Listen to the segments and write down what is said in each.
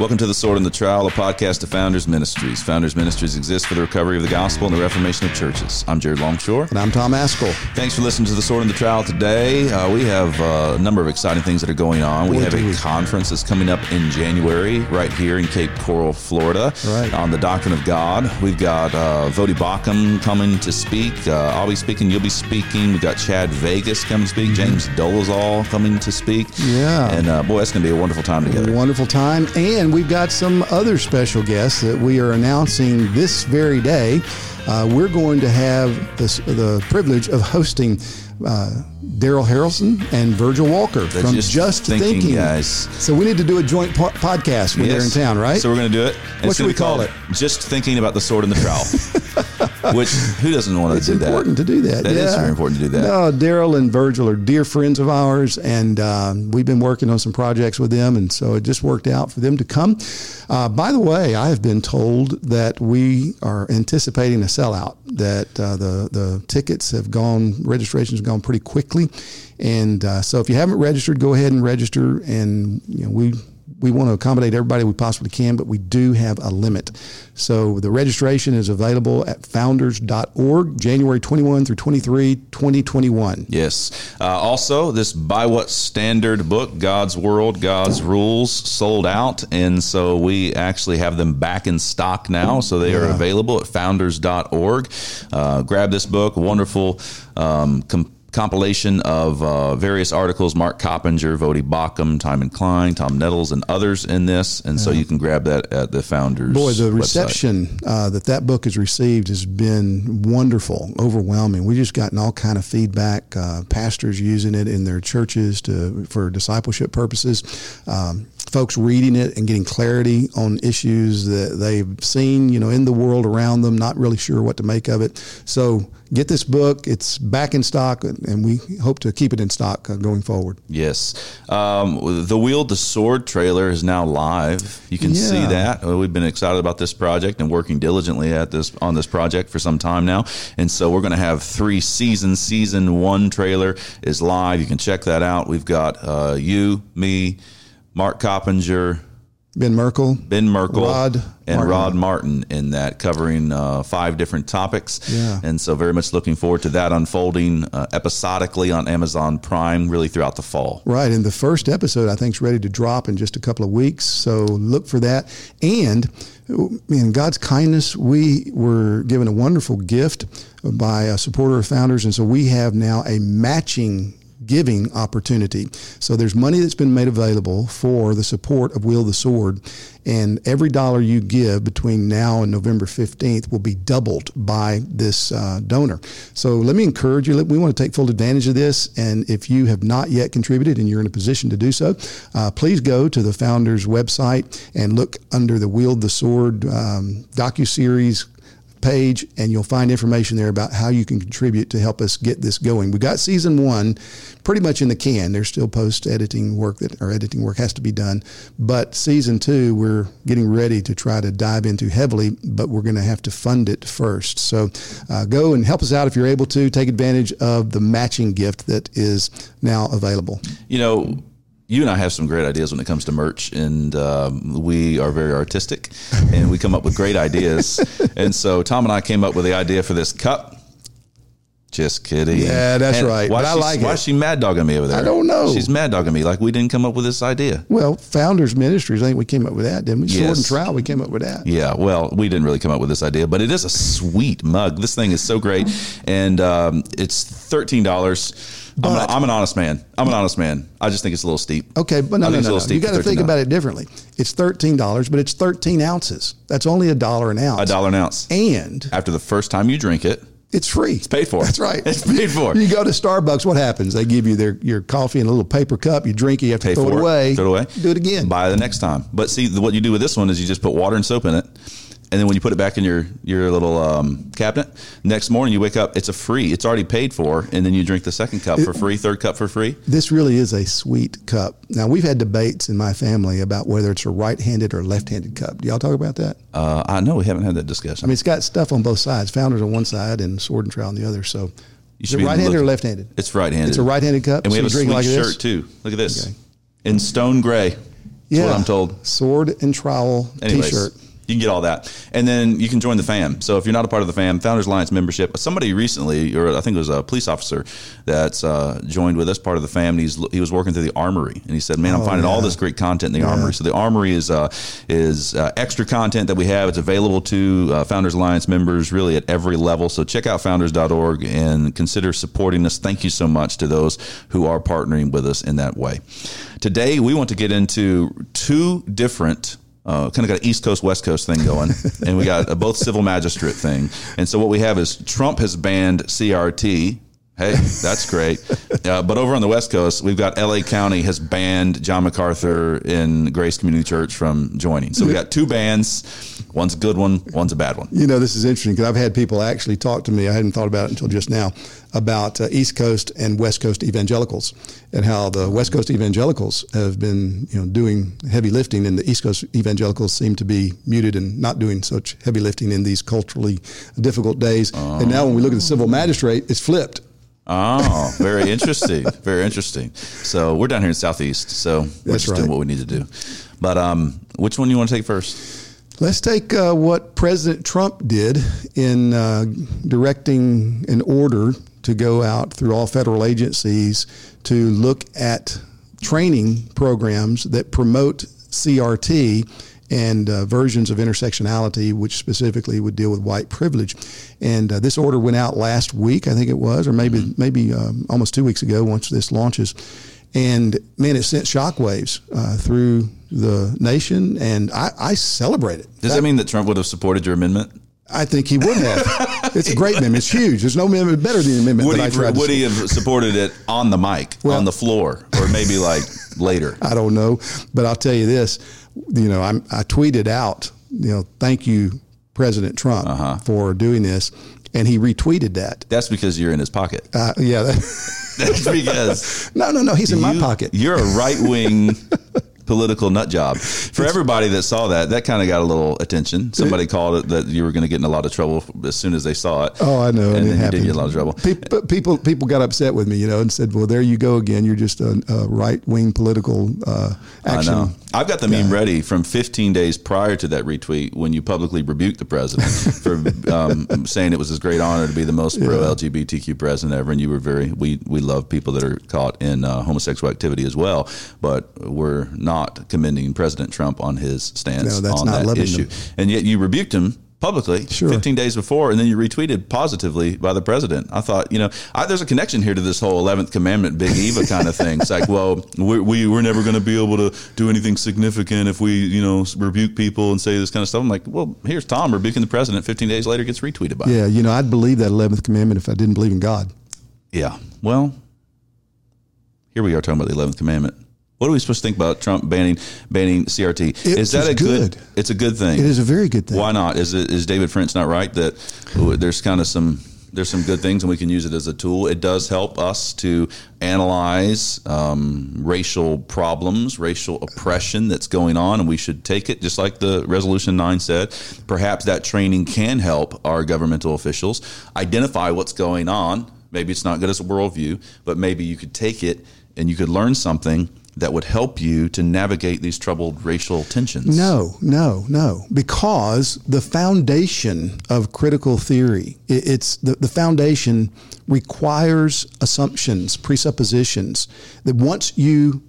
Welcome to The Sword and the Trowel, a podcast of Founders Ministries. Founders Ministries exists for the recovery of the gospel and the reformation of churches. I'm Jared Longshore. And I'm Tom Ascol. Thanks for listening to The Sword and the Trowel today. Uh, we have uh, a number of exciting things that are going on. We have a conference that's coming up in January right here in Cape Coral, Florida Right. on the doctrine of God. We've got uh, Voddie Baucham coming to speak. Uh, I'll be speaking. You'll be speaking. We've got Chad Vegas coming to speak. James Dolezal coming to speak. Mm-hmm. Yeah. And uh, boy, that's going to be a wonderful time together. Wonderful time. And we've got some other special guests that we are announcing this very day. Uh, we're going to have this, the privilege of hosting uh, Darrell Harrison and Virgil Walker from Just, Thinking. guys. So we need to do a joint po- podcast when they're in town, right? So we're going to do it. And What should we call it? Just thinking about the sword and the trowel. Which who doesn't want to it's do that? important to do that. That yeah. is very important to do that. No, Darrell and Virgil are dear friends of ours, and um, we've been working on some projects with them, and so it just worked out for them to come. Uh, by the way, I have been told that we are anticipating a sellout. That uh, the the tickets have gone, registrations have gone pretty quickly, and uh, so if you haven't registered, go ahead and register. And you know we we want to accommodate everybody we possibly can, but we do have a limit. So the registration is available at founders.org, January 21 through 23, 2021. Yes. Uh, also, this by what standard book, God's World, God's Rules, sold out, and so we actually have them back in stock now. So they are Yeah. available at founders.org. Uh, grab this book, wonderful. Um, com- Compilation of uh, various articles, Mark Coppenger, Voddie Baucham, Timon Cline, Tom Nettles, and others in this, and so you can grab that at the Founders. Boy, the website. reception uh, that that book has received has been wonderful, overwhelming. We've just gotten all kind of feedback. Uh, pastors using it in their churches to for discipleship purposes. Um, folks reading it and getting clarity on issues that they've seen, you know, in the world around them, not really sure what to make of it. So get this book; it's back in stock, and we hope to keep it in stock uh, going forward. Yes. Um, the Wield the Sword trailer is now live. You can see that. We've been excited about this project and working diligently at this on this project for some time now. And so we're going to have three seasons. Season one trailer is live. You can check that out. We've got uh, you, me, Mark Coppenger, Ben Merkle, Ben Merkle, Rod and Martin. Rod Martin in that, covering uh, five different topics. Yeah. And so, very much looking forward to that unfolding uh, episodically on Amazon Prime, really throughout the fall. Right, and the first episode I think is ready to drop in just a couple of weeks. So look for that. And in God's kindness, we were given a wonderful gift by a supporter of founders, and so we have now a matching giving opportunity. So there's money that's been made available for the support of Wield the Sword, and every dollar you give between now and November 15th will be doubled by this uh, donor. So let me encourage you. We want to take full advantage of this, and if you have not yet contributed and you're in a position to do so, uh, please go to the founder's website and look under the Wield the Sword um, docu-series page and you'll find information there about how you can contribute to help us get this going. We've got season one pretty much in the can. There's still post editing work that or editing work has to be done, but season two we're getting ready to try to dive into heavily, but we're going to have to fund it first. So uh, go and help us out if you're able to. Take advantage of the matching gift that is now available. You know, you and I have some great ideas when it comes to merch, and um, we are very artistic, and we come up with great ideas. and so Tom and I came up with the idea for this cup. Just kidding. Yeah, that's and right. Why but I like why it. Why is she mad dogging me over there? I don't know. She's mad dogging me like we didn't come up with this idea. Well, Founders Ministries, I think we came up with that, didn't we? Yes. Sword and Trowel, we came up with that. Yeah, well, we didn't really come up with this idea, but it is a sweet mug. This thing is so great. And um, it's $13. But, I'm, an honest man. I'm an honest man. I just think it's a little steep. Okay, but no, no, no, no. You got to think about it differently. It's thirteen dollars, but it's thirteen ounces. That's only a dollar an ounce. A dollar an ounce. And after the first time you drink it, it's free. It's paid for. That's right. It's paid for. You go to Starbucks. What happens? They give you their your coffee in a little paper cup. You drink it. You have to Pay throw it away. Throw it away. Do it again. Buy it the next time. But see, what you do with this one is you just put water and soap in it and then when you put it back in your your little um, cabinet, next morning you wake up, it's a free. It's already paid for, and then you drink the second cup for free, third cup for free. This really is a sweet cup. Now we've had debates in my family about whether it's a right-handed or left-handed cup. Do y'all talk about that? Uh, I know we haven't had that discussion. I mean, it's got stuff on both sides. Founders on one side and Sword and Trowel on the other. So, is it right-handed or left-handed? it's right-handed. It's a right-handed cup. and we so have a drink sweet like shirt this? too. Look at this, Okay. in stone gray. Yeah, what I'm told. Sword and trowel Anyways, T-shirt. You can get all that, and then you can join the fam. So if you're not a part of the fam, Founders Alliance membership. Somebody recently, or I think it was a police officer that's uh, joined with us, part of the fam. And he's he was working through the Armory, and he said, "Man, I'm Oh, finding all this great content in the Armory." So the Armory is uh, is uh, extra content that we have. It's available to uh, Founders Alliance members, really at every level. So check out founders.org and consider supporting us. Thank you so much to those who are partnering with us in that way. Today, we want to get into two different uh, kind of got an East Coast West Coast thing going, and we got a both civil magistrate thing. And so what we have is Trump has banned CRT. Hey, that's great. Uh, but over on the West Coast, we've got LA County has banned John MacArthur in Grace Community Church from joining. So we got two bans. One's a good one. One's a bad one. You know, this is interesting because I've had people actually talk to me. I hadn't thought about it until just now about uh, East Coast and West Coast evangelicals and how the West Coast evangelicals have been, you know, doing heavy lifting, and the East Coast evangelicals seem to be muted and not doing such heavy lifting in these culturally difficult days. And now, when we look at the civil magistrate, it's flipped. Oh, very interesting. very interesting. So we're down here in Southeast, so we're That's just doing right. what we need to do. But um, which one do you want to take first? Let's take uh, what President Trump did in uh, directing an order to go out through all federal agencies to look at training programs that promote CRT and uh, versions of intersectionality, which specifically would deal with white privilege. And uh, this order went out last week, I think it was, or maybe maybe um, almost two weeks ago. Once this launches, and man, it sent shockwaves uh, through the nation, and I, I celebrate it. Does that mean that Trump would have supported your amendment? I think he would have. it's a great amendment. It's huge. There's no amendment better than the amendment Would that I he, tried to would he have supported it on the mic, on the floor, or maybe like later? I don't know, but I'll tell you this. You know, I'm, I tweeted out, you know, thank you, President Trump, Uh-huh. for doing this, and he retweeted that. That's because you're in his pocket. Uh, yeah. That, That's because no, no, no. He's in my pocket. You're a right wing political nut job. For everybody that saw that, that kind of got a little attention. Somebody called it that you were going to get in a lot of trouble as soon as they saw it. Oh, I know, and, and, it you did get a lot of trouble. People, people, people got upset with me, you know, and said, "Well, there you go again. You're just a, a right wing political uh, I action." I've got the meme ready from 15 days prior to that retweet when you publicly rebuked the president for um, saying it was his great honor to be the most pro LGBTQ president ever, and you were very. We we love people that are caught in uh, homosexual activity as well, but we're not commending President Trump on his stance No, on that issue, them. and yet you rebuked him. Publicly, Sure. 15 days before, and then you retweeted positively by the president. I thought, you know, I, there's a connection here to this whole 11th commandment, Big Eva kind of thing. It's like, well, we, we, we're never going to be able to do anything significant if we, you know, rebuke people and say this kind of stuff. I'm like, well, here's Tom rebuking the president. 15 days later, gets retweeted by him. Yeah, you know, I'd believe that eleventh commandment if I didn't believe in God. Yeah. Well, here we are talking about the 11th commandment. What are we supposed to think about Trump banning banning CRT? It is that a good? good. It's a good thing. It is a very good thing. Why not? Is it is David French not right that there's kind of some there's some good things and we can use it as a tool. It does help us to analyze um, racial problems, racial oppression that's going on, and we should take it just like the resolution nine said. Perhaps that training can help our governmental officials identify what's going on. Maybe it's not good as a worldview, but maybe you could take it and you could learn something that would help you to navigate these troubled racial tensions. No, no, no. Because the foundation of critical theory, it's the, the foundation requires assumptions, presuppositions that once you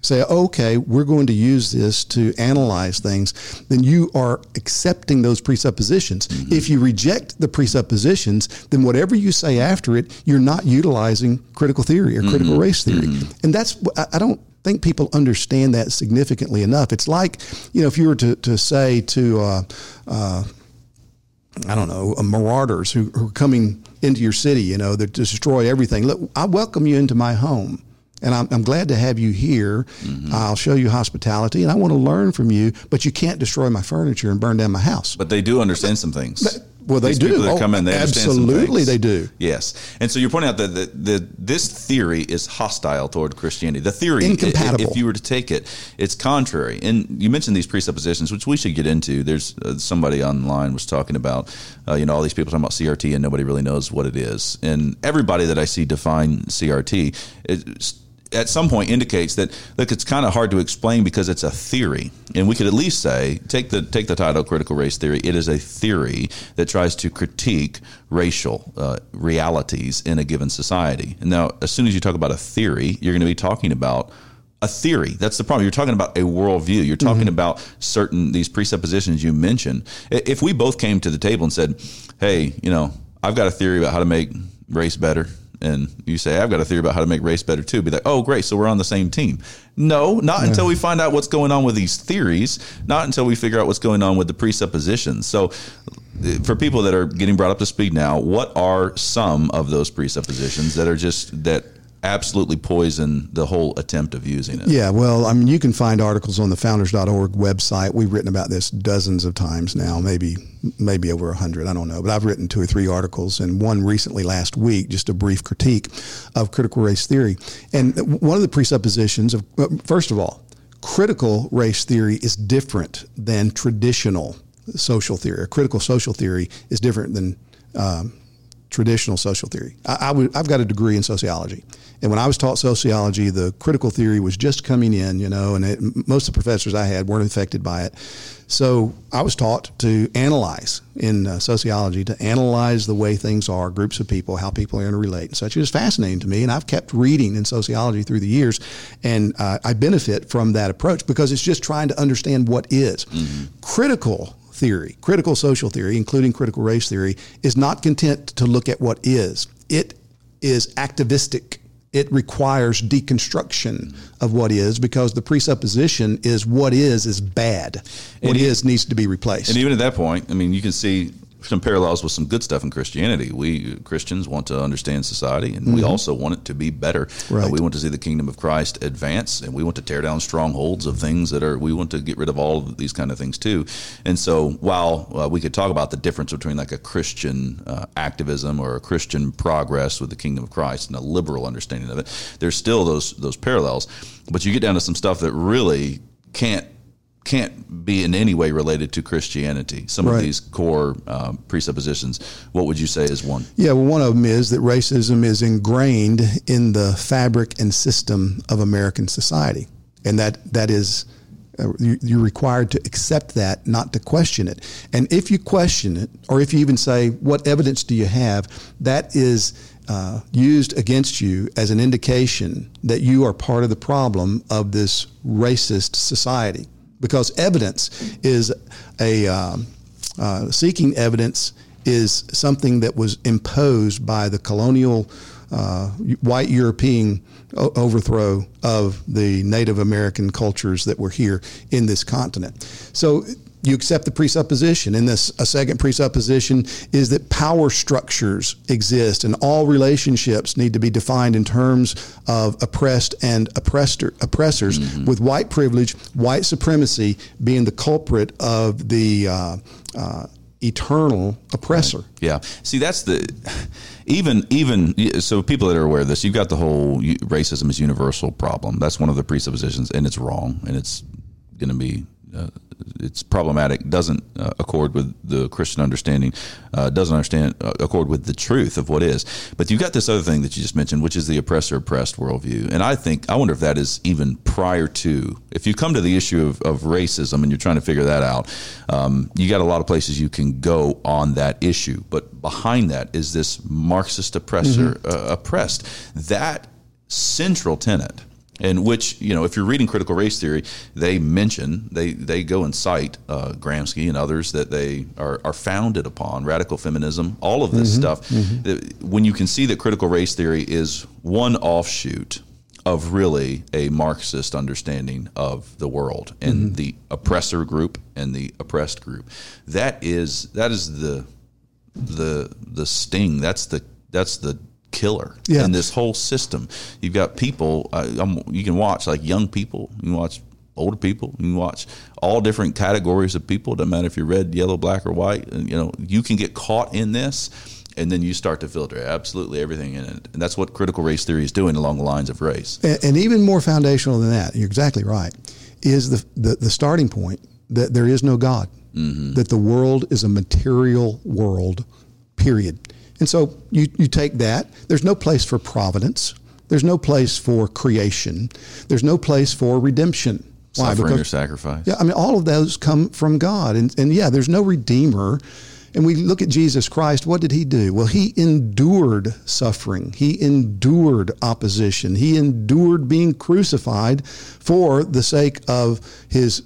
say, okay, we're going to use this to analyze things, then you are accepting those presuppositions. Mm-hmm. If you reject the presuppositions, then whatever you say after it, you're not utilizing critical theory or critical mm-hmm. race theory. Mm-hmm. And that's, I don't think people understand that significantly enough. It's like, you know, if you were to, to say to, uh, uh, I don't know, uh, marauders who, who are coming into your city, you know, that destroy everything. Look, I welcome you into my home. And I'm, I'm glad to have you here. I'll show you hospitality, and I want to learn from you. But you can't destroy my furniture and burn down my house. But they do understand some things. Well, they These do. People that Oh, come in, they absolutely they do. Yes, and so you're pointing out that the, the, this theory is hostile toward Christianity. The theory, Incompatible. if you were to take it, it's contrary. And you mentioned these presuppositions, which we should get into. There's uh, somebody online was talking about, uh, you know, all these people talking about CRT, and nobody really knows what it is. And everybody that I see define CRT, it's, at some point indicates that look, it's kind of hard to explain because it's a theory, and we could at least say take the take the title critical race theory. It is a theory that tries to critique racial uh, realities in a given society. And now, as soon as you talk about a theory, you're going to be talking about a theory. That's the problem. You're talking about a worldview. You're talking mm-hmm. about certain these presuppositions you mentioned. If we both came to the table and said, "Hey, you know, I've got a theory about how to make race better," and you say, I've got a theory about how to make race better too, be like, oh, great, so we're on the same team. No, not yeah. until we find out what's going on with these theories, not until we figure out what's going on with the presuppositions. So, for people that are getting brought up to speed now, what are some of those presuppositions that are just that absolutely poison the whole attempt of using it. Yeah, well, I mean, you can find articles on the founders.org website. We've written about this dozens of times now, maybe maybe over a hundred. I don't know, but I've written two or three articles, and one recently last week, just a brief critique of critical race theory. And one of the presuppositions of, first of all, critical race theory is different than traditional social theory. Critical social theory is different than um, traditional social theory. I, I w- I've got a degree in sociology. And when I was taught sociology, the critical theory was just coming in, you know, and it, most of the professors I had weren't affected by it. So I was taught to analyze in uh, sociology, to analyze the way things are, groups of people, how people are interrelate and such. It was fascinating to me. And I've kept reading in sociology through the years. And uh, I benefit from that approach because it's just trying to understand what is. Mm-hmm. Critical theory, critical social theory, including critical race theory, is not content to look at what is. It is activistic. It requires deconstruction of what is because the presupposition is what is is bad. What and is needs to be replaced. And even at that point, I mean, you can see some parallels with some good stuff in Christianity. We Christians want to understand society, and mm-hmm. we also want it to be better. Uh, right. Uh, we want to see the kingdom of Christ advance, and we want to tear down strongholds of things that are. We want to get rid of all of these kind of things too. And so, while uh, we could talk about the difference between like a Christian uh, activism or a Christian progress with the kingdom of Christ and a liberal understanding of it, there's still those those parallels. But you get down to some stuff that really can't can't be in any way related to Christianity. Some right. of these core um, presuppositions. What would you say is one? Yeah, well, one of them is that racism is ingrained in the fabric and system of American society, and that that is. Uh, you're required to accept that, not to question it. And if you question it, or if you even say, What evidence do you have? that is uh, used against you as an indication that you are part of the problem of this racist society because evidence is a um, uh, seeking evidence is something that was imposed by the colonial uh, white European overthrow of the Native American cultures that were here in this continent. So you accept the presupposition. And this a second presupposition is that power structures exist and all relationships need to be defined in terms of oppressed and oppressor, oppressors, mm-hmm. with white privilege, white supremacy being the culprit of the uh, uh, eternal oppressor. Right. Yeah. See, that's the even even so people that are aware of this, you've got the whole racism is universal problem. That's one of the presuppositions, and it's wrong, and it's going to be uh, it's problematic, doesn't uh, accord with the Christian understanding, uh, doesn't understand uh, accord with the truth of what is. But you've got this other thing that you just mentioned, which is the oppressor oppressed worldview. And I think I wonder if that is even prior to if you come to the issue of, of racism and you're trying to figure that out. Um, you got a lot of places you can go on that issue, but behind that is this Marxist oppressor mm-hmm. Uh, oppressed that central tenet in which you know if you're reading critical race theory they mention they they go and cite uh, Gramsci and others that they are, are founded upon radical feminism all of this mm-hmm, stuff mm-hmm. when you can see that critical race theory is one offshoot of really a Marxist understanding of the world and mm-hmm. the oppressor group and the oppressed group that is that is the the the sting that's the that's the killer yeah. in this whole system. You've got people uh, you can watch like young people, you can watch older people, you can watch all different categories of people. Doesn't matter if you're red, yellow, black, or white. And, you know, you can get caught in this. And then you start to filter absolutely everything in it. And that's what critical race theory is doing along the lines of race. And, and even more foundational than that, you're exactly right, is the, the, the starting point that there is no God, mm-hmm. that the world is a material world, period and so you, you take that. There's no place for providence. There's no place for creation. There's no place for redemption. Why? Suffering because, or sacrifice. Yeah, I mean, all of those come from God. And, and yeah, there's no redeemer. And we look at Jesus Christ, what did he do? Well, he endured suffering. He endured opposition. He endured being crucified for the sake of his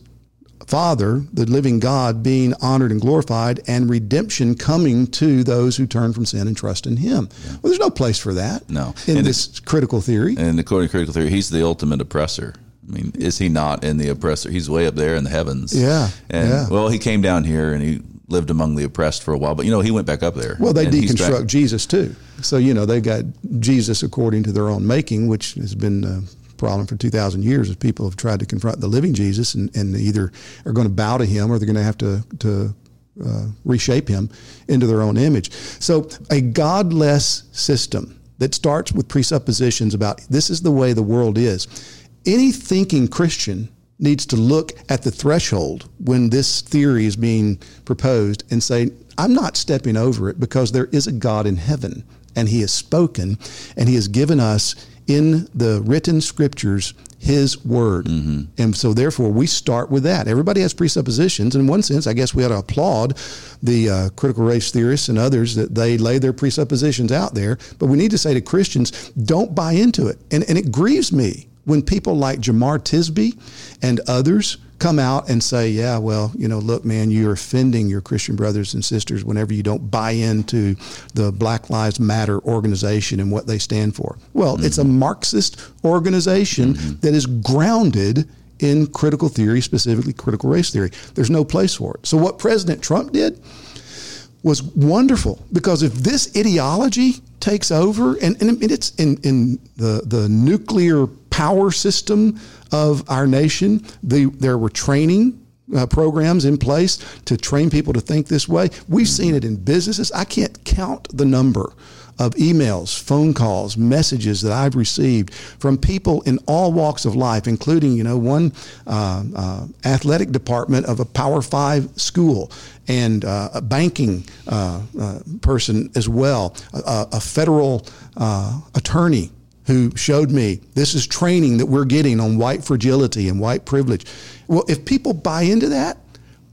Father, the living God, being honored and glorified, and redemption coming to those who turn from sin and trust in Him. Yeah. Well, there's no place for that. No, in and this critical theory. And according to critical theory, He's the ultimate oppressor. I mean, is He not in the oppressor? He's way up there in the heavens. Yeah. And yeah. well, He came down here and He lived among the oppressed for a while, but you know he went back up there. Well, they deconstruct Jesus too, so you know they got Jesus according to their own making, which has been uh, problem for 2,000 years is people have tried to confront the living Jesus and, and either are going to bow to him or they're going to have to, to uh, reshape him into their own image. So a godless system that starts with presuppositions about this is the way the world is. Any thinking Christian needs to look at the threshold when this theory is being proposed and say, I'm not stepping over it because there is a God in heaven and he has spoken and he has given us in the written scriptures his word. Mm-hmm. And so, therefore, we start with that. Everybody has presuppositions. In one sense, I guess we ought to applaud the uh, critical race theorists and others that they lay their presuppositions out there. But we need to say to Christians, don't buy into it. And, and it grieves me when people like Jemar Tisby and others come out and say, yeah, well, you know, look, man, you're offending your Christian brothers and sisters whenever you don't buy into the Black Lives Matter organization and what they stand for. Well, mm-hmm. it's a Marxist organization mm-hmm. that is grounded in critical theory, specifically critical race theory. There's no place for it. So, what President Trump did was wonderful because if this ideology takes over, and, and it's in, in the, the nuclear power system of our nation. The, there were training uh, programs in place to train people to think this way. We've seen it in businesses. I can't count the number of emails, phone calls, messages that I've received from people in all walks of life, including, you know, one uh, uh, athletic department of a Power Five school and uh, a banking uh, uh, person as well, a, a federal uh, attorney who showed me this is training that we're getting on white fragility and white privilege. Well, if people buy into that,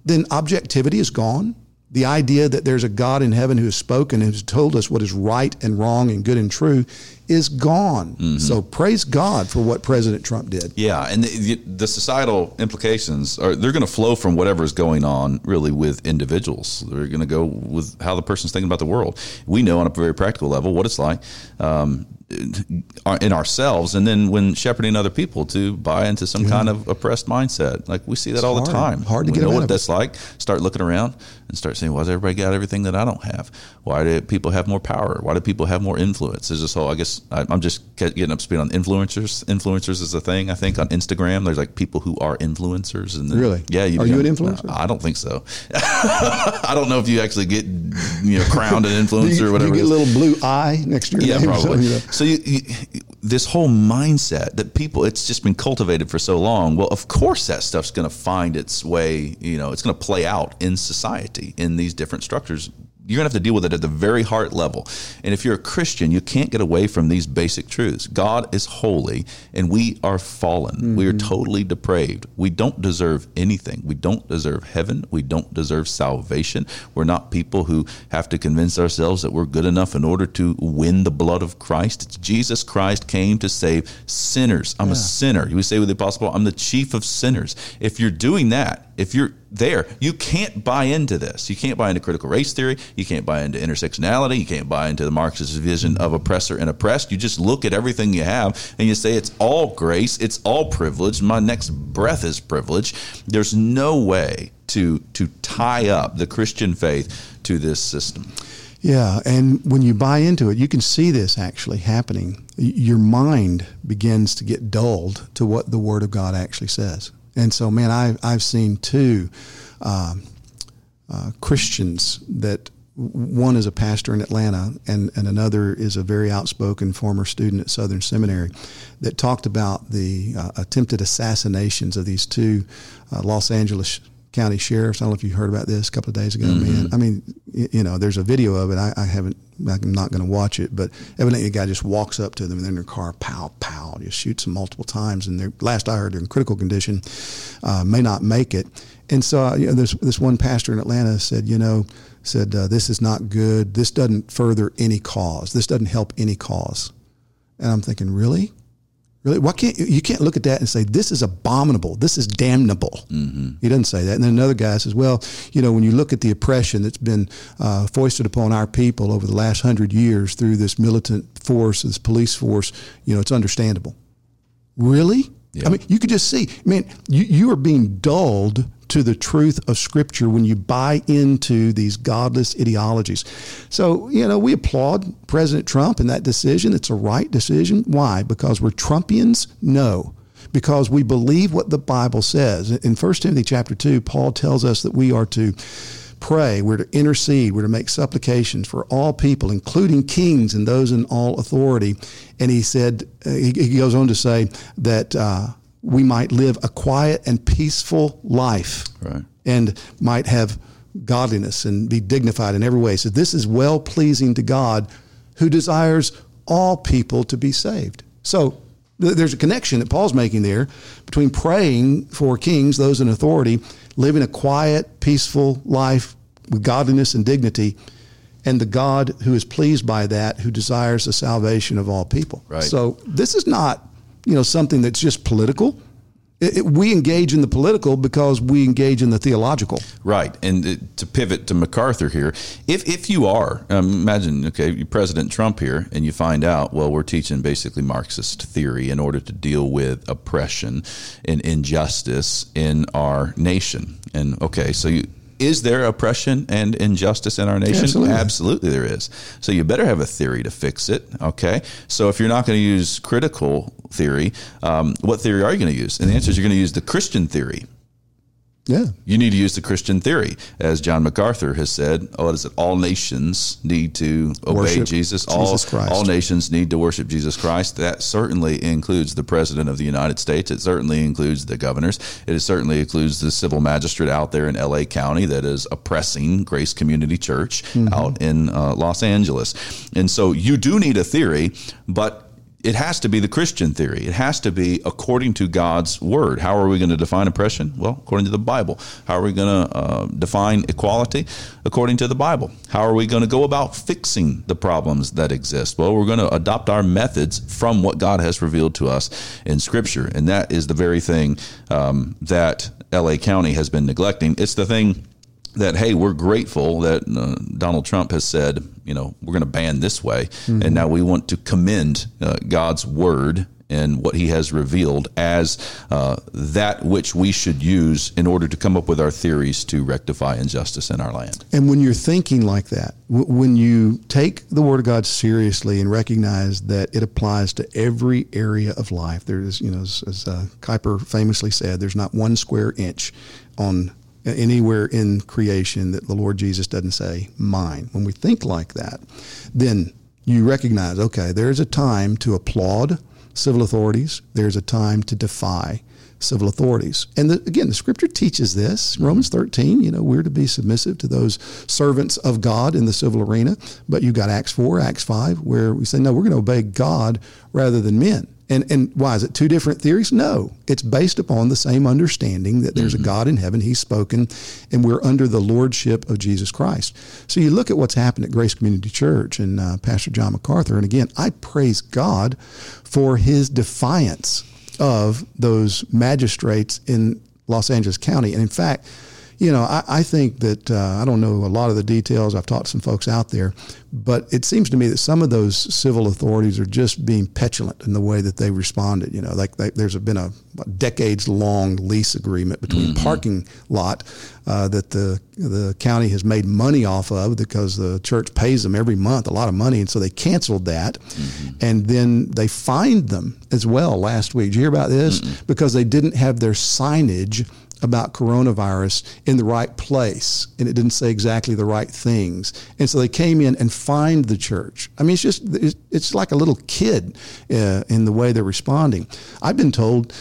then objectivity is gone. The idea that there's a God in heaven who has spoken and has told us what is right and wrong and good and true is gone. Mm-hmm. So praise God for what President Trump did. Yeah, and the, the societal implications are they're going to flow from whatever is going on really with individuals. They're going to go with how the person's thinking about the world. We know on a very practical level what it's like. Um, in ourselves and then when shepherding other people to buy into some yeah. kind of oppressed mindset like we see that it's all hard. the time hard to we get know what that's like start looking around and start saying why does everybody got everything that i don't have why do people have more power why do people have more influence there's this whole i guess I, am just getting up to speed on influencers. Influencers is a thing i think on instagram. There's like people who are influencers and then, really? Yeah you are you an influencer? I don't think so. I don't know if you actually get you know crowned an influencer you, or whatever you get a little blue eye next to your yeah name probably. so, so you, you this whole mindset that people it's just been cultivated for so long well of course that stuff's going to find its way you know it's going to play out in society in these different structures you're going to have to deal with it at the very heart level. And if you're a Christian, you can't get away from these basic truths. God is holy and we are fallen. Mm-hmm. We are mm-hmm. totally depraved. We don't deserve anything. We don't deserve heaven. We don't deserve salvation. We're not people who have to convince ourselves that we're good enough in order to win the blood of Christ. It's Jesus Christ came to save sinners. I'm yeah. a sinner. We say with the apostle, I'm the chief of sinners. If you're doing that, if you're there, you can't buy into this. You can't buy into critical race theory. You can't buy into intersectionality. You can't buy into the Marxist vision of oppressor and oppressed. You just look at everything you have and you say it's all grace, it's all privilege. My next breath is privilege. There's no way to to tie up the Christian faith to this system. Yeah, and when you buy into it, you can see this actually happening. Your mind begins to get dulled to what the Word of God actually says. And so, man, I, I've seen two uh, uh, Christians that one is a pastor in Atlanta, and, and another is a very outspoken former student at Southern Seminary that talked about the uh, attempted assassinations of these two uh, Los Angeles county sheriffs. I don't know if you heard about this a couple of days ago, mm-hmm. man. I mean, you know, there's a video of it. I, I haven't, I'm not going to watch it, but evidently a guy just walks up to them and in their car, pow, pow, just shoots them multiple times. And they're, last I heard, they're in critical condition, uh, may not make it. And so, uh, you know, this this one pastor in Atlanta said, you know, said uh, this is not good. This doesn't further any cause. This doesn't help any cause. And I'm thinking, really? Really? Why can't you can't look at that and say this is abominable, this is damnable? Mm-hmm. He doesn't say that. And then another guy says, well, you know, when you look at the oppression that's been uh, foisted upon our people over the last hundred years through this militant force, this police force, you know, it's understandable. Really? Yeah. I mean, you could just see, man, you, you are being dulled to the truth of Scripture when you buy into these godless ideologies. So, you know, we applaud President Trump in that decision. It's a right decision. Why? Because we're Trumpians? No. Because we believe what the Bible says. In 1 Timothy chapter 2, Paul tells us that we are to pray, we're to intercede, we're to make supplications for all people, including kings and those in all authority. And he said, he, goes on to say that uh, we might live a quiet and peaceful life right. and might have godliness and be dignified in every way. So this is well pleasing to God who desires all people to be saved. So th- there's a connection that Paul's making there between praying for kings, those in authority, living a quiet, peaceful life with godliness and dignity, and the God who is pleased by that, who desires the salvation of all people. Right. So this is not you know something that's just political. It, it, we engage in the political because we engage in the theological. Right, and uh, to pivot to MacArthur here, if if you are, um, imagine, okay, President Trump here, and you find out, well, we're teaching basically Marxist theory in order to deal with oppression and injustice in our nation, and okay, so you is there oppression and injustice in our nation? Absolutely. Absolutely, there is. So you better have a theory to fix it. Okay. So if you're not going to use critical theory, um, what theory are you going to use? And the answer is you're going to use the Christian theory. Yeah. You need to use the Christian theory. As John MacArthur has said, oh, it is that all nations need to obey worship Jesus. Jesus all, Christ. all nations need to worship Jesus Christ. That certainly includes the President of the United States. It certainly includes the governors. It certainly includes the civil magistrate out there in LA County that is oppressing Grace Community Church mm-hmm. out in uh, Los Angeles. And so you do need a theory, but it has to be the Christian theory. It has to be according to God's word. How are we going to define oppression? Well, according to the Bible. How are we going to uh, define equality? According to the Bible. How are we going to go about fixing the problems that exist? Well, we're going to adopt our methods from what God has revealed to us in Scripture. And that is the very thing um, that LA County has been neglecting. It's the thing that hey, we're grateful that uh, Donald Trump has said, you know, we're going to ban this way, mm-hmm. and now we want to commend uh, God's word and what He has revealed as uh, that which we should use in order to come up with our theories to rectify injustice in our land. And when you're thinking like that, w- when you take the Word of God seriously and recognize that it applies to every area of life, there is, you know, as, as uh, Kuyper famously said, there's not one square inch on anywhere in creation that the Lord Jesus doesn't say mine. When we think like that, then you recognize, okay, there's a time to applaud civil authorities. There's a time to defy civil authorities. And the, again, the scripture teaches this. Romans 13, you know, we're to be submissive to those servants of God in the civil arena. But you got Acts 4, Acts 5, where we say, no, we're going to obey God rather than men. And, and why is it two different theories? No, it's based upon the same understanding that there's mm-hmm. a God in heaven, He's spoken, and we're under the lordship of Jesus Christ. So you look at what's happened at Grace Community Church and uh, Pastor John MacArthur, and again, I praise God for His defiance of those magistrates in Los Angeles County. And in fact, you know, I, I think that uh, I don't know a lot of the details. I've talked to some folks out there, but it seems to me that some of those civil authorities are just being petulant in the way that they responded. You know, like, like there's been a, a decades long lease agreement between mm-hmm. parking lot uh, that the the county has made money off of because the church pays them every month a lot of money, and so they canceled that, mm-hmm. and then they fined them as well last week. Did you hear about this? Mm-hmm. Because they didn't have their signage about coronavirus in the right place, and it didn't say exactly the right things. And so they came in and fined the church. I mean, it's just it's like a little kid uh, in the way they're responding. I've been told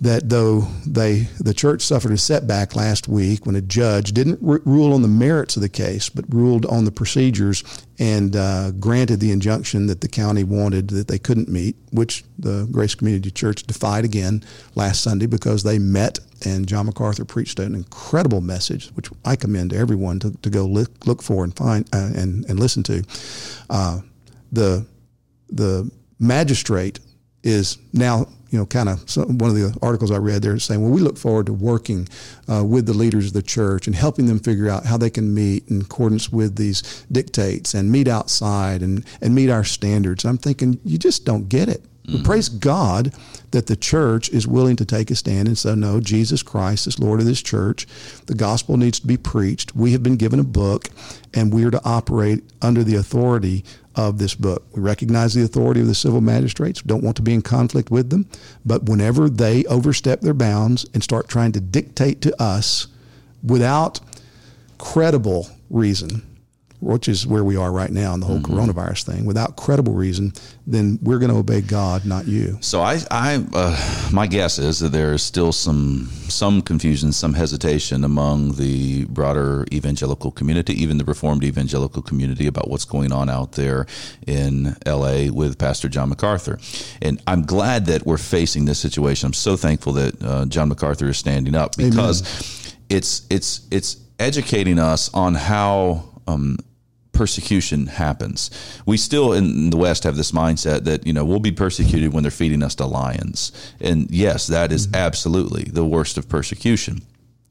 that though they the church suffered a setback last week when a judge didn't r- rule on the merits of the case, but ruled on the procedures and uh, granted the injunction that the county wanted that they couldn't meet, which the Grace Community Church defied again last Sunday because they met and John MacArthur preached an incredible message, which I commend to everyone to, to go look, look for and find uh, and, and listen to. Uh, the the magistrate is now you know, kind of one of the articles I read there saying, well, we look forward to working uh, with the leaders of the church and helping them figure out how they can meet in accordance with these dictates and meet outside and, and meet our standards. I'm thinking, you just don't get it. Mm-hmm. Praise God that the church is willing to take a stand and say, no, Jesus Christ is Lord of this church. The gospel needs to be preached. We have been given a book, and we are to operate under the authority of this book. We recognize the authority of the civil magistrates, don't want to be in conflict with them, but whenever they overstep their bounds and start trying to dictate to us without credible reason, which is where we are right now in the whole mm-hmm. coronavirus thing, without credible reason, then we're going to obey God, not you. So I, I uh, my guess is that there is still some some confusion, some hesitation among the broader evangelical community, even the Reformed evangelical community, about what's going on out there in L.A. with Pastor John MacArthur. And I'm glad that we're facing this situation. I'm so thankful that uh, John MacArthur is standing up because Amen. it's it's it's educating us on how um, persecution happens. We still in the West have this mindset that, you know, we'll be persecuted when they're feeding us to lions. And yes, that is mm-hmm. absolutely the worst of persecution.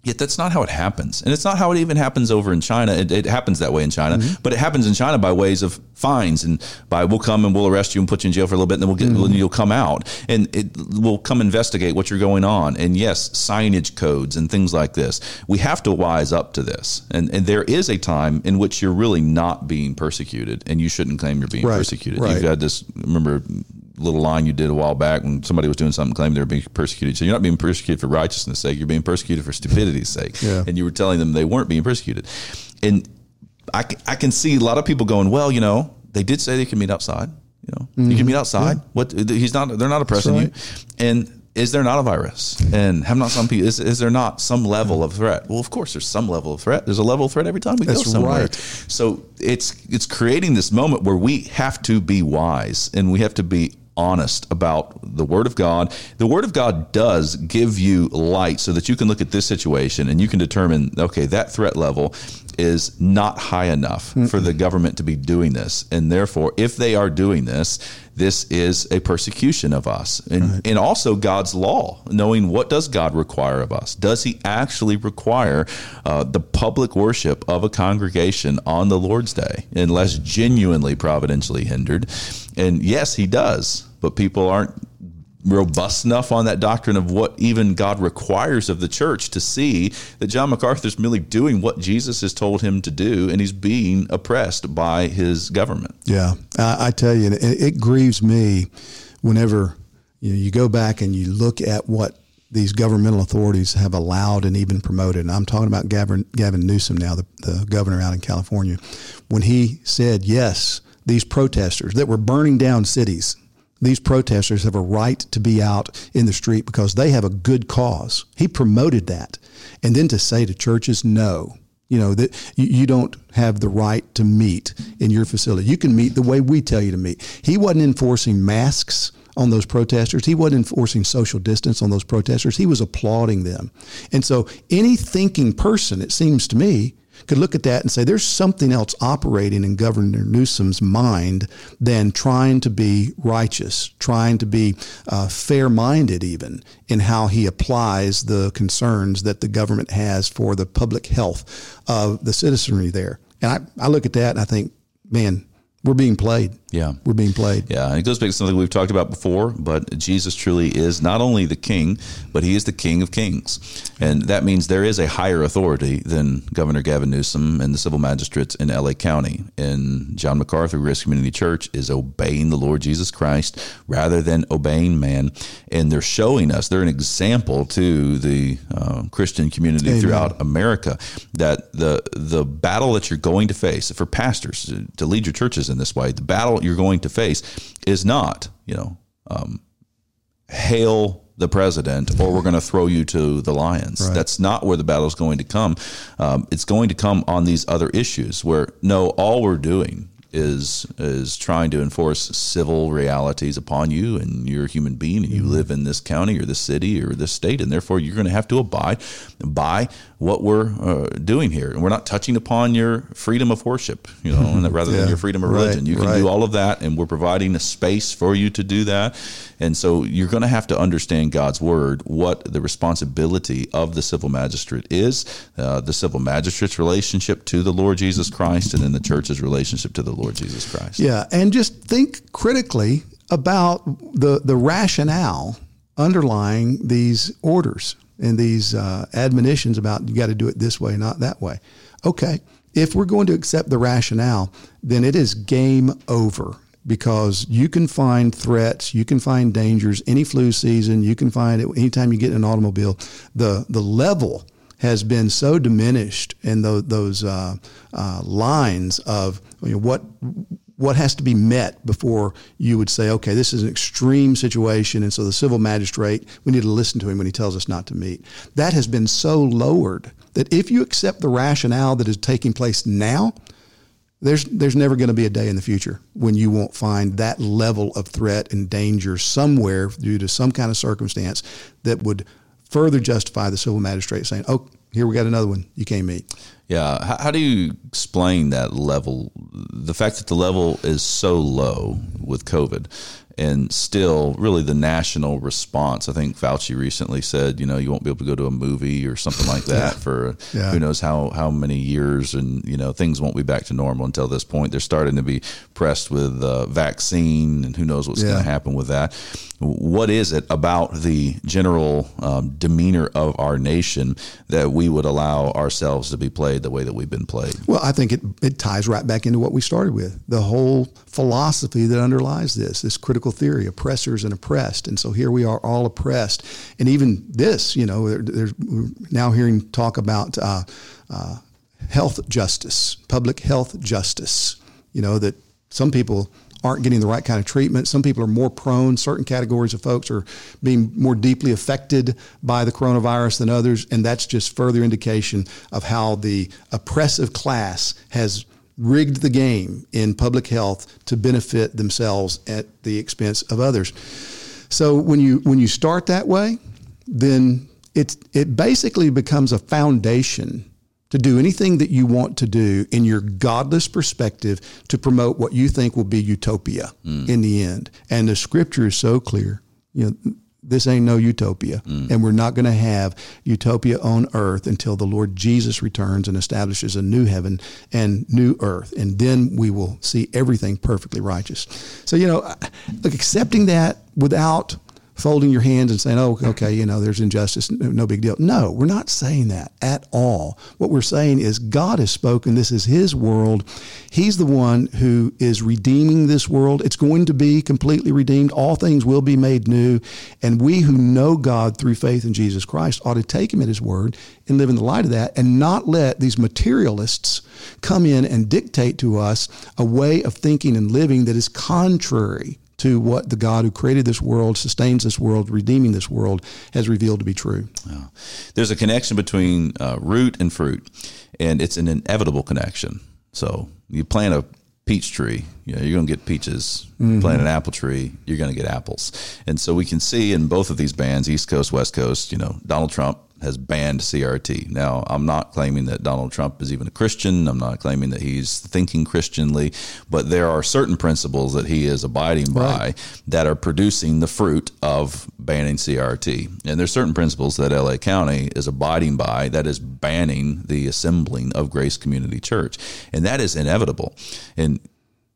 Yet that's not how it happens. And it's not how it even happens over in China. It, it happens that way in China, mm-hmm. but it happens in China by ways of fines and by we'll come and we'll arrest you and put you in jail for a little bit and then we'll get, mm-hmm. you'll come out and it will come investigate what you're going on. And yes, signage codes and things like this. We have to wise up to this. And, and there is a time in which you're really not being persecuted and you shouldn't claim you're being right. persecuted. Right. You've got this, remember, little line you did a while back when somebody was doing something claiming they were being persecuted. So you're not being persecuted for righteousness' sake; you're being persecuted for stupidity's sake. Yeah. And you were telling them they weren't being persecuted. And I, I can see a lot of people going, well, you know, they did say they can meet outside. You know, mm-hmm. you can meet outside. Yeah. What he's not, they're not oppressing right. you. And is there not a virus? And have not some people? Is, is there not some level of threat? Well, of course, there's some level of threat. There's a level of threat every time we That's go somewhere. Right. So it's it's creating this moment where we have to be wise and we have to be honest about the Word of God. The Word of God does give you light so that you can look at this situation and you can determine, okay, that threat level is not high enough mm for the government to be doing this. And therefore, if they are doing this, this is a persecution of us. And, right. and also God's law, knowing what does God require of us? Does he actually require uh, the public worship of a congregation on the Lord's day unless genuinely providentially hindered? And yes, he does but people aren't robust enough on that doctrine of what even God requires of the church to see that John MacArthur's merely doing what Jesus has told him to do, and he's being oppressed by his government. Yeah, I, I tell you, it, it, grieves me whenever you, know, you go back and you look at what these governmental authorities have allowed and even promoted. And I'm talking about Gavin, Gavin Newsom now, the, the governor out in California, when he said, yes, these protesters that were burning down cities these protesters have a right to be out in the street because they have a good cause. He promoted that. And then to say to churches, no, you know, that you, don't have the right to meet in your facility. You can meet the way we tell you to meet. He wasn't enforcing masks on those protesters. He wasn't enforcing social distance on those protesters. He was applauding them. And so any thinking person, it seems to me, could look at that and say there's something else operating in Governor Newsom's mind than trying to be righteous, trying to be uh, fair minded, even in how he applies the concerns that the government has for the public health of the citizenry there. And I, I look at that and I think, man, we're being played. Yeah. We're being played. Yeah, and it goes back to something we've talked about before, but Jesus truly is not only the king, but he is the king of kings. And that means there is a higher authority than Governor Gavin Newsom and the civil magistrates in LA County. And John MacArthur Grace Community Church is obeying the Lord Jesus Christ rather than obeying man. And they're showing us, they're an example to the uh, Christian community Amen. throughout America that the the battle that you're going to face for pastors to, to lead your churches in this way, the battle you're going to face is not, you know, um, hail the president or we're going to throw you to the lions. Right. That's not where the battle is going to come. Um, it's going to come on these other issues where no, all we're doing is is trying to enforce civil realities upon you and you're a human being and you live in this county or this city or this state and therefore you're going to have to abide by what we're uh, doing here. And we're not touching upon your freedom of worship you know and rather than your freedom of Right, religion you can right. do all of that and we're providing a space for you to do that. And so you're going to have to understand God's word what the responsibility of the civil magistrate is uh, the civil magistrate's relationship to the Lord Jesus Christ and then the church's relationship to the Lord Jesus Christ Yeah, and just think critically about the the rationale underlying these orders and these uh, admonitions about you got to do it this way, not that way. Okay, if we're going to accept the rationale, then it is game over because you can find threats, you can find dangers any flu season, you can find it anytime you get in an automobile. The the level has been so diminished in those, those uh, uh, lines of you know, what what has to be met before you would say, okay, this is an extreme situation, and so the civil magistrate, we need to listen to him when he tells us not to meet. That has been so lowered that if you accept the rationale that is taking place now, there's there's never going to be a day in the future when you won't find that level of threat and danger somewhere due to some kind of circumstance that would further justify the civil magistrate saying, "Oh, here we got another one you can't meet." Yeah. How, how do you explain that level? The fact that the level is so low with COVID and still really the national response. I think Fauci recently said, you know, you won't be able to go to a movie or something like that for Yeah. who knows how, how many years. And, you know, things won't be back to normal until this point. They're starting to be pressed with the vaccine and who knows what's Yeah. going to happen with that. What is it about the general um, demeanor of our nation that we would allow ourselves to be played the way that we've been played? Well, I think it, it ties right back into what we started with the whole philosophy that underlies this, this critical theory, oppressors and oppressed. And so here we are all oppressed. And even this, you know, there, there's we're now hearing talk about uh, uh, health justice, public health justice, you know, that some people aren't getting the right kind of treatment. Some people are more prone. Certain categories of folks are being more deeply affected by the coronavirus than others, and that's just further indication of how the oppressive class has rigged the game in public health to benefit themselves at the expense of others. So when you when you start that way, then it it basically becomes a foundation to do anything that you want to do in your godless perspective to promote what you think will be utopia hmm. in the end. And the scripture is so clear. You know, this ain't no utopia. Hmm. And we're not going to have utopia on earth until the Lord Jesus returns and establishes a new heaven and new earth. And then we will see everything perfectly righteous. So, you know, look, accepting that without folding your hands and saying, "Oh, okay, you know, there's injustice, no, no big deal." No, we're not saying that at all. What we're saying is God has spoken. This is His world. He's the one who is redeeming this world. It's going to be completely redeemed. All things will be made new, and we who know God through faith in Jesus Christ ought to take Him at His word and live in the light of that, and not let these materialists come in and dictate to us a way of thinking and living that is contrary to what the God who created this world, sustains this world, redeeming this world, has revealed to be true. There's a connection between uh, root and fruit, and it's an inevitable connection. So you plant a peach tree, you know, you're going to get peaches. Plant an apple tree, you're going to get apples. And so we can see in both of these bands, East Coast, West Coast, you know, Donald Trump has banned CRT. Now, I'm not claiming that Donald Trump is even a Christian. I'm not claiming that he's thinking Christianly, but there are certain principles that he is abiding by that are producing the fruit of banning CRT. And there's certain principles that LA County is abiding by that is banning the assembling of Grace Community Church. And that is inevitable. And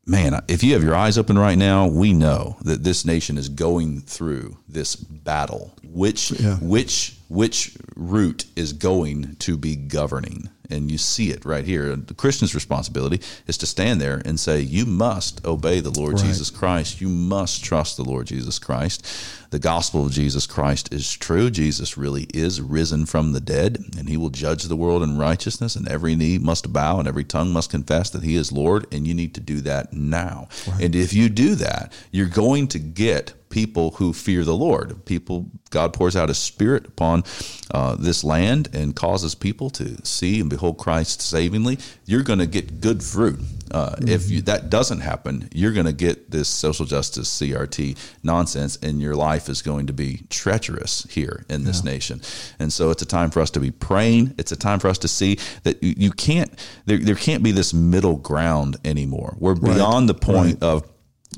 man, if you have your eyes open right now, we know that this nation is going through this battle. Which Yeah. which which root is going to be governing? And you see it right here. The Christian's responsibility is to stand there and say, You must obey the Lord Right. Jesus Christ. You must trust the Lord Jesus Christ. The gospel of Jesus Christ is true. Jesus really is risen from the dead, and he will judge the world in righteousness, and every knee must bow and every tongue must confess that he is Lord, and you need to do that now. And if you do that, you're going to get people who fear the Lord. People, God pours out His Spirit upon uh, this land and causes people to see and behold Christ savingly. You're going to get good fruit. Uh, If you, that doesn't happen, you're going to get this social justice CRT nonsense, and your life is going to be treacherous here in this nation. And so, it's a time for us to be praying. It's a time for us to see that you, you can't. There, there can't be this middle ground anymore. We're beyond the point of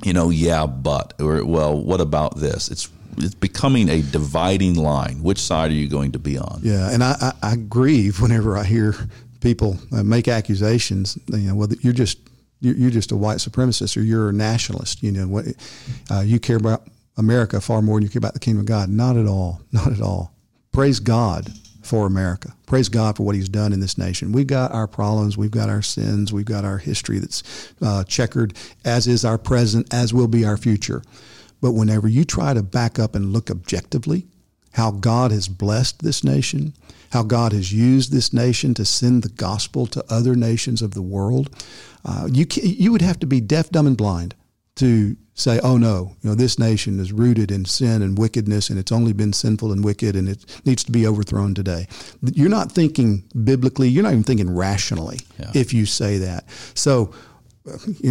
you know, yeah, but or well, what about this? It's it's becoming a dividing line. Which side are you going to be on? Yeah, and I, I, I grieve whenever I hear people uh, make accusations. You know, whether you're just you're, just a white supremacist or you're a nationalist. You know, what uh, you care about America far more than you care about the kingdom of God. Not at all. Not at all. Praise God for America. Praise God for what He's done in this nation. We've got our problems, we've got our sins, we've got our history that's uh, checkered, as is our present, as will be our future. But whenever you try to back up and look objectively, how God has blessed this nation, how God has used this nation to send the gospel to other nations of the world, uh, you ca you would have to be deaf, dumb, and blind to say, "Oh no, you know this nation is rooted in sin and wickedness, and it's only been sinful and wicked, and it needs to be overthrown today." You're not thinking biblically. You're not even thinking rationally Yeah. if you say that. So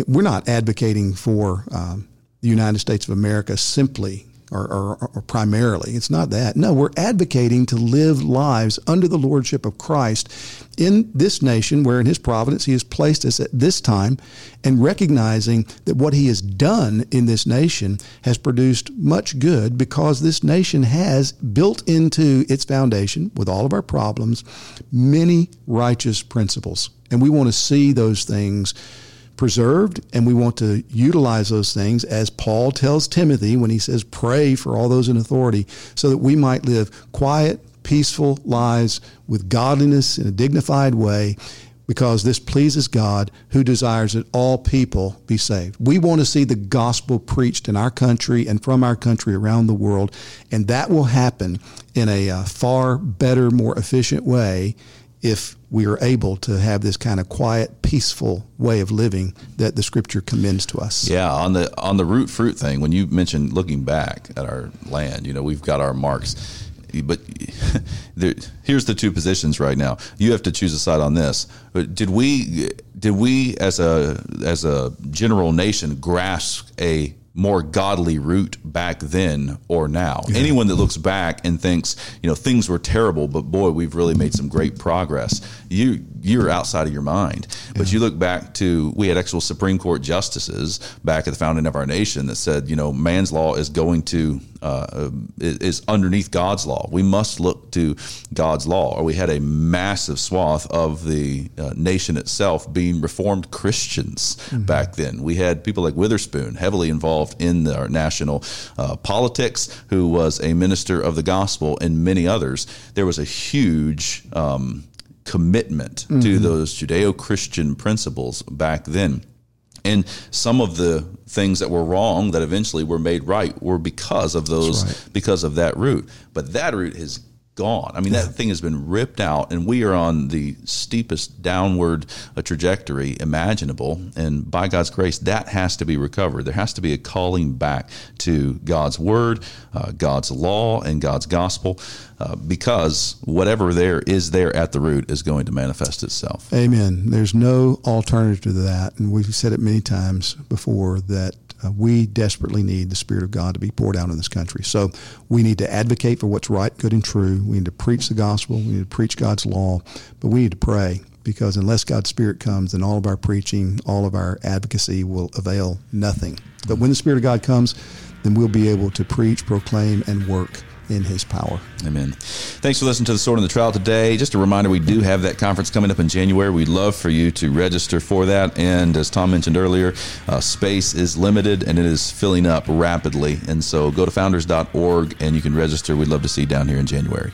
we're not advocating for um, the United States of America simply or, or, or primarily. It's not that. No, we're advocating to live lives under the lordship of Christ in this nation where in his providence he has placed us at this time and recognizing that what he has done in this nation has produced much good because this nation has built into its foundation with all of our problems many righteous principles. And we want to see those things preserved and we want to utilize those things as Paul tells Timothy when he says pray for all those in authority so that we might live quiet peaceful lives with godliness in a dignified way because this pleases God who desires that all people be saved. We want to see the gospel preached in our country and from our country around the world and that will happen in a uh, far better more efficient way if we are able to have this kind of quiet, peaceful way of living that the Scripture commends to us. Yeah, on the on the root fruit thing, when you mentioned looking back at our land, you know, we've got our marks. But there, here's the two positions right now. You have to choose a side on this. But Did we did we as a as a general nation grasp a more godly root back then or now? Anyone that looks back and thinks, you know, things were terrible, but boy, we've really made some great progress. You you're outside of your mind. But you look back to we had actual Supreme Court justices back at the founding of our nation that said, you know, man's law is going to uh, is is underneath God's law. We must look to God's law. Or we had a massive swath of the uh, nation itself being Reformed Christians back then. We had people like Witherspoon heavily involved in our national uh, politics, who was a minister of the gospel, and many others. There was a huge um, commitment to mm-hmm. those Judeo Christian principles back then. And some of the things that were wrong that eventually were made right were because of those, right. because of that root. But that root has gone. I mean, that thing has been ripped out, and we are on the steepest downward trajectory imaginable. And by God's grace, that has to be recovered. There has to be a calling back to God's word, uh, God's law, and God's gospel, uh, because whatever there is there at the root is going to manifest itself. Amen. There's no alternative to that. And we've said it many times before that uh, we desperately need the Spirit of God to be poured out in this country. So we need to advocate for what's right, good, and true. We need to preach the gospel. We need to preach God's law. But we need to pray because unless God's Spirit comes, then all of our preaching, all of our advocacy will avail nothing. But when the Spirit of God comes, then we'll be able to preach, proclaim, and work in His power. Amen. Thanks for listening to the Sword and the Trowel today. Just a reminder, we do have that conference coming up in January. We'd love for you to register for that. And as Tom mentioned earlier, uh, space is limited and it is filling up rapidly. And so go to founders.org and you can register. We'd love to see you down here in January.